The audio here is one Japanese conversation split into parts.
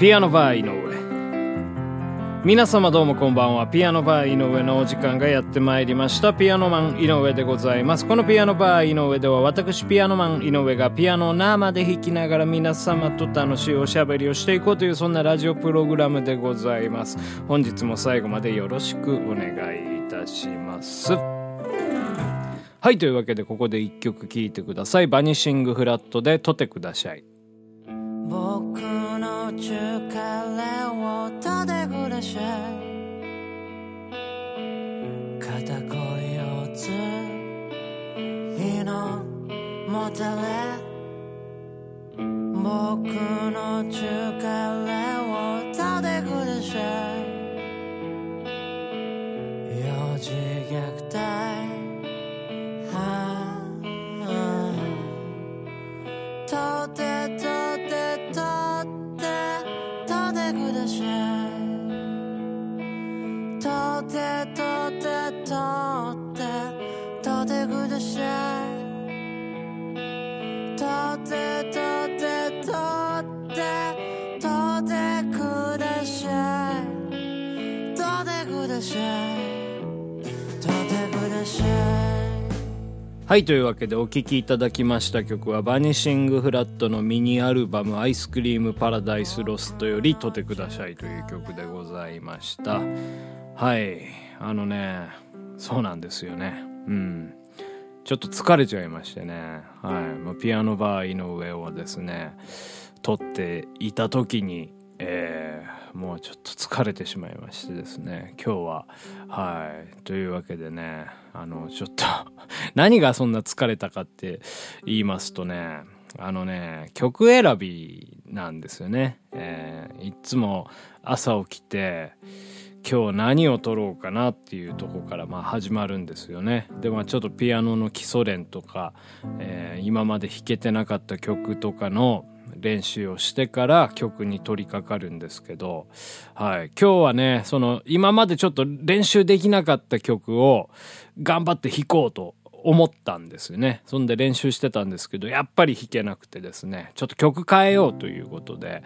ピアノバー井上。皆様どうもこんばんは。ピアノバー井上のお時間がやってまいりました。ピアノマン井上でございます。このピアノバー井上では私ピアノマン井上がピアノを生で弾きながら皆様と楽しいおしゃべりをしていこうというそんなラジオプログラムでございます。本日も最後までよろしくお願いいたします。はいというわけでここで一曲聴いてください。バニシングフラットで「とてください」僕の力をたでください肩こりをついのもたれ。僕のてくださいとてとてとってとてくださいとてくださいとてくださいはいというわけでお聴きいただきました曲はバニシングフラットのミニアルバム「アイスクリームパラダイスロスト」より「とてください」という曲でございました。はいあのねそうなんですよね。うん。ちょっと疲れちゃいましてね。はい、まあ、ピアノバー井上をですね撮っていた時にえーもうちょっと疲れてしまいましてですね。今日ははい。というわけでねあのちょっと 何がそんな疲れたかって言いますとねあのね曲選びなんですよね、えーいっつも朝起きて今日何を撮ろうかなっていうとこからまあ始まるんですよねでまあちょっとピアノの基礎練とか、えー今まで弾けてなかった曲とかの練習をしてから曲に取り掛かるんですけど、はい。今日はね、その、今までちょっと練習できなかった曲を頑張って弾こうと思ったんですよね。そんで練習してたんですけど、やっぱり弾けなくてですね、ちょっと曲変えようということで、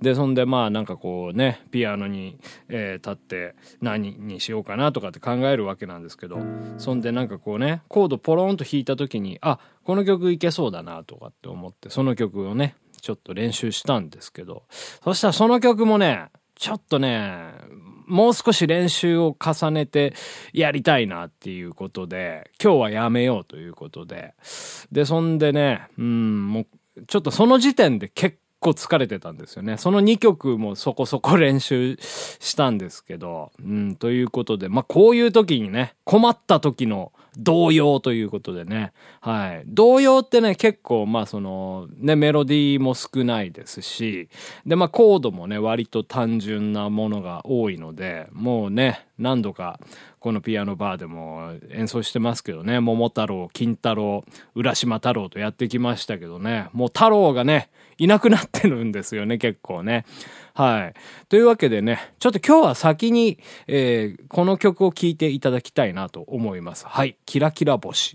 で、そんでまあなんかこうね、ピアノに、えー立って何にしようかなとかって考えるわけなんですけど、そんでなんかこうね、コードポロンと弾いた時に、あ、この曲いけそうだなとかって思って、その曲をね、ちょっと練習したんですけど、そしたらその曲もね、ちょっとね、もう少し練習を重ねてやりたいなっていうことで、今日はやめようということで、で、そんでね、うん、もう、ちょっとその時点で結構疲れてたんですよね。その2曲もそこそこ練習したんですけど、うん、ということで、まあ、こういう時にね、困った時の童謡ということでね。はい。童謡ってね、結構、まあその、ね、メロディーも少ないですし、で、まあコードもね、割と単純なものが多いので、もうね、何度か、このピアノバーでも演奏してますけどね、桃太郎、金太郎、浦島太郎とやってきましたけどね、もう太郎がね、いなくなってるんですよね、結構ね。はい。というわけでね、ちょっと今日は先に、えーこの曲を聴いていただきたいなと思います。はい。キラキラ星。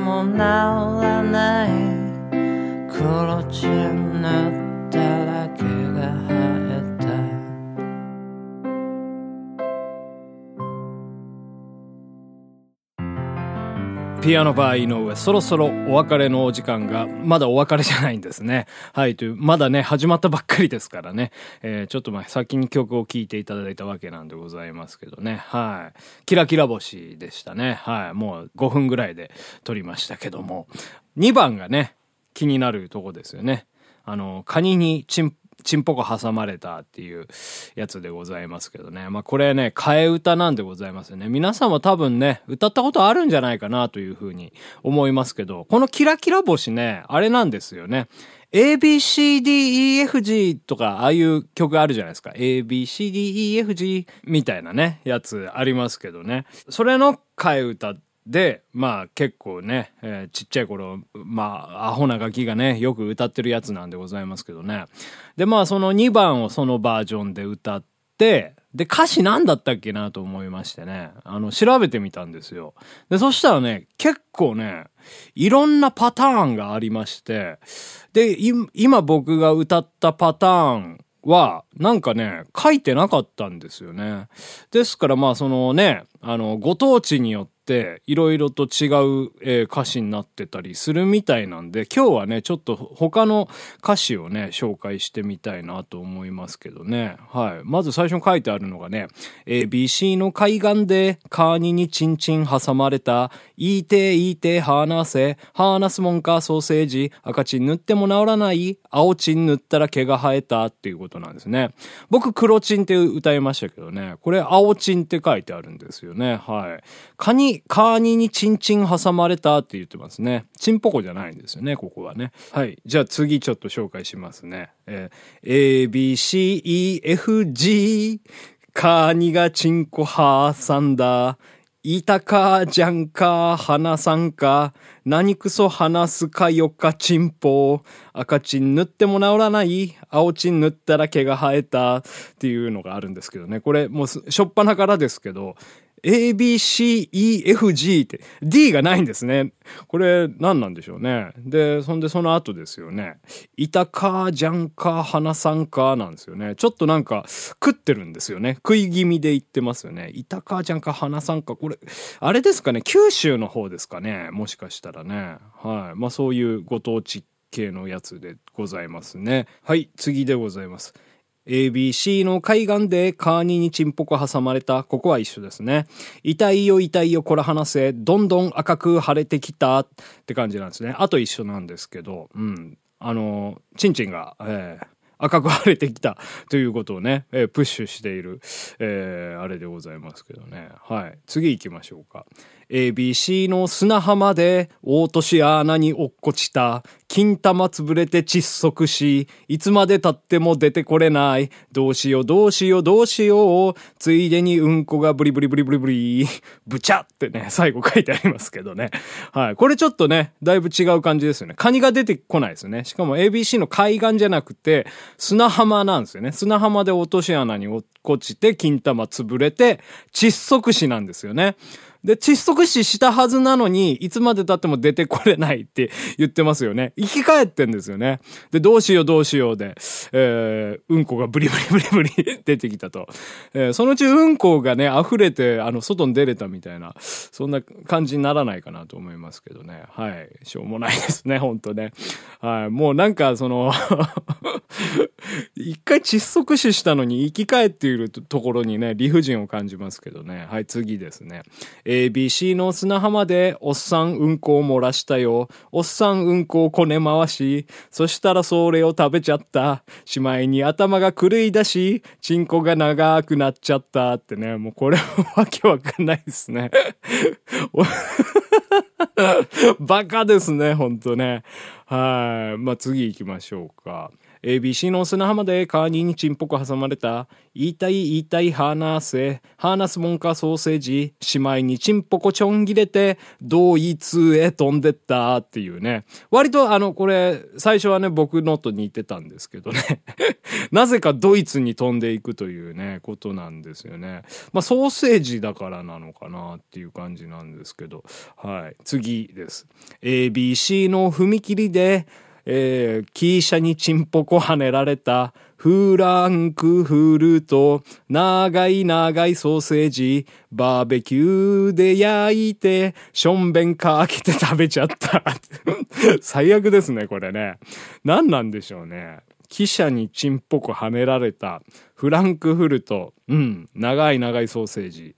も治らない。黒チン塗っピアノバー井上、そろそろお別れのお時間が、まだお別れじゃないんですね。はい、という、まだね、始まったばっかりですからね。えー、ちょっと前、先に曲を聴いていただいたわけなんでございますけどね。はい。キラキラ星でしたね。はい。もう5分ぐらいで撮りましたけども。2番がね、気になるとこですよね。あの、カニにチンチンポコ挟まれたっていうやつでございますけどね。まあこれね、替え歌なんでございますよね。皆さんも多分ね、歌ったことあるんじゃないかなというふうに思いますけど、このキラキラ星ね、あれなんですよね。ABCDEFG とか、ああいう曲あるじゃないですか。ABCDEFG みたいなね、やつありますけどね。それの替え歌で、まあ結構ね、えー、ちっちゃい頃、まあアホなガキがね、よく歌ってるやつなんでございますけどね。で、まあその2番をそのバージョンで歌って、で、歌詞何だったっけなと思いましてね、あの、調べてみたんですよ。で、そしたらね、結構ね、いろんなパターンがありまして、で、今僕が歌ったパターンは、なんかね、書いてなかったんですよね。ですからまあそのね、あの、ご当地によって、いろいろと違う、えー、歌詞になってたりするみたいなんで今日はねちょっと他の歌詞をね紹介してみたいなと思いますけどね。はい。まず最初に書いてあるのがね ABC の海岸でカーニにチンチン挟まれた言いて言いて話せ話すもんかソーセージ赤チン塗っても治らない青チン塗ったら毛が生えたっていうことなんですね。僕黒チンって歌いましたけどね。これ青チンって書いてあるんですよ。ねはいカニカーニにチンチン挟まれたって言ってますね。チンポコじゃないんですよね、ここはね。はい。じゃあ次ちょっと紹介しますね。えー、A, B, C, E, F, G カーニがチンコ挟んだ。いたか、じゃんか、花さんか、何くそ話すかよかチンポ。赤チン塗っても治らない青チン塗ったら毛が生えたっていうのがあるんですけどね。これもうしょっぱなからですけど、A, B, C, E, F, G って D がないんですね。これ何なんでしょうね。で、そんでその後ですよね。いたか、じゃんか、花さんかなんですよね。ちょっとなんか食ってるんですよね。食い気味で言ってますよね。いたか、じゃんか、花さんか。これ、あれですかね。九州の方ですかね。もしかしたらね。はい。まあそういうご当地系のやつでございますね。はい、次でございます。ABC の海岸でカーニにチンポコ挟まれた。ここは一緒ですね。痛いよ痛いよこれ話せ。どんどん赤く腫れてきたって感じなんですね。あと一緒なんですけど、うん。あの、チンチンが、えー、赤く腫れてきたということをね、えー、プッシュしている、えー、あれでございますけどね。はい。次行きましょうか。ABC の砂浜で大落とし穴に落っこちた。金玉潰れて窒息し、いつまで経っても出てこれない。どうしようどうしようどうしよう。ついでにうんこがブリブリブリブリブリ。ブチャってね、最後書いてありますけどね。はい。これちょっとね、だいぶ違う感じですよね。カニが出てこないですよね。しかも ABC の海岸じゃなくて、砂浜なんですよね。砂浜で落とし穴に落っこちて、金玉潰れて、窒息死なんですよね。で、窒息死したはずなのに、いつまで経っても出てこれないって言ってますよね。生き返ってんですよね。で、どうしようどうしようで、えー、うんこがブリブリブリブリ出てきたと。えー、そのうちうんこがね、溢れて、あの、外に出れたみたいな、そんな感じにならないかなと思いますけどね。はい。しょうもないですね、ほんとね。はい。もうなんか、その 一回窒息死したのに生き返っているところにね、理不尽を感じますけどね。はい、次ですね。ABC の砂浜でおっさんうんこを漏らしたよ。おっさんうんこをこね回し、そしたらそれを食べちゃった。しまいに頭が狂い出し、チンコが長くなっちゃったってね、もうこれはわけわかんないですね。バカですね、ほんとね。はい。まあ、次行きましょうか。ABC の砂浜でカーニーにチンポコ挟まれた。言いたい言いたい話せ。話すもんかソーセージ。しまいにチンポコちょん切れて、ドイツへ飛んでったっていうね。割とあの、これ、最初はね、僕のと似てたんですけどね。なぜかドイツに飛んでいくというね、ことなんですよね。まあ、ソーセージだからなのかなっていう感じなんですけど。はい。次です。ABC の踏切で、えー、キーシャにチンポコ跳ねられた。フランクフルト、長い長いソーセージ、バーベキューで焼いて、しょんべんかけて食べちゃった。最悪ですね、これね。何なんでしょうね。汽車にチンポコはめられたフランクフルト。うん。長い長いソーセージ。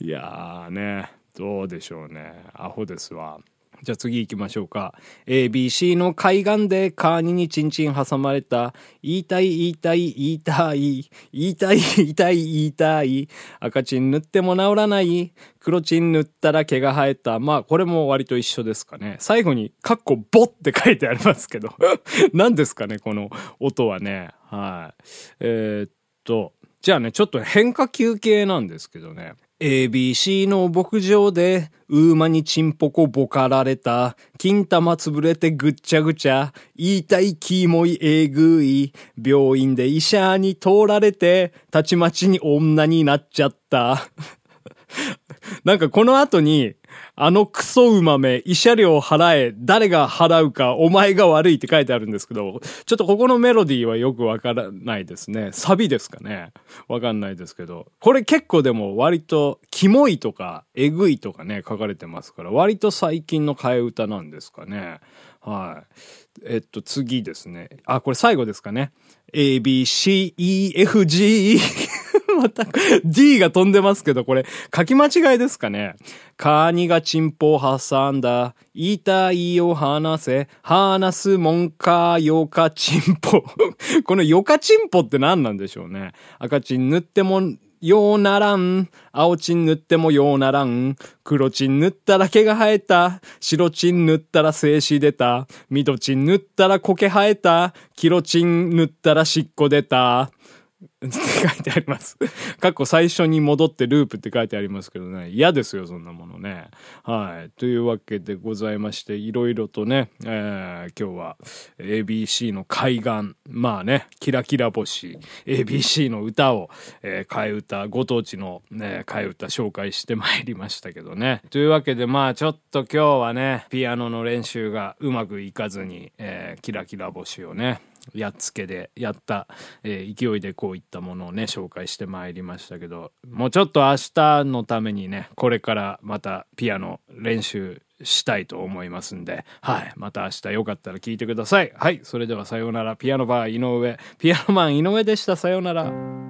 いやーね。どうでしょうね。アホですわ。じゃあ次行きましょうか。ABC の海岸でカーニにチンチン挟まれた。言いたい言いたい言いたい。言いたい言いたい言いたい。赤チン塗っても治らない。黒チン塗ったら毛が生えた。まあこれも割と一緒ですかね。最後にカッコボって書いてありますけど。何ですかねこの音はね。はい。えーっと。じゃあね、ちょっと変化球系なんですけどね。ABC の牧場で、ウーマにチンポコボカられた。金玉潰れてぐっちゃぐちゃ。言いたいキモいえぐい。病院で医者に通られて、たちまちに女になっちゃった。なんかこの後に、あのクソうまめ、慰謝料払え、誰が払うか、お前が悪いって書いてあるんですけど、ちょっとここのメロディーはよくわからないですね。サビですかね。わかんないですけど。これ結構でも割と、キモいとか、えぐいとかね、書かれてますから、割と最近の替え歌なんですかね。はい。えっと、次ですね。あ、これ最後ですかね。A, B, C, E, F, G, また、D が飛んでますけど、これ、書き間違いですかね。カーニがチンポを挟んだ。言いを話せ。話すもんか、よかチンポ。このよかチンポって何なんでしょうね。赤チン塗っても、ようならん。青チン塗ってもようならん。黒チン塗ったら毛が生えた。白チン塗ったら精子出た。緑チン塗ったら苔生えた。黄色チン塗ったらしっこ出た。って書いてあります。過去最初に戻ってループって書いてありますけどね。嫌ですよ、そんなものね。はい。というわけでございまして、いろいろとね、えー今日は ABC の海岸、まあね、キラキラ星、ABC の歌を、えー替え歌、ご当地のね、替え歌紹介してまいりましたけどね。というわけで、まあちょっと今日はね、ピアノの練習がうまくいかずに、えーキラキラ星をね、やっつけでやった、えー勢いでこういったものをね紹介してまいりましたけどもうちょっと明日のためにねこれからまたピアノ練習したいと思いますんで、はい。また明日よかったら聞いてください。はい。それではさようなら。ピアノバー井上。ピアノマン井上でした。さようなら。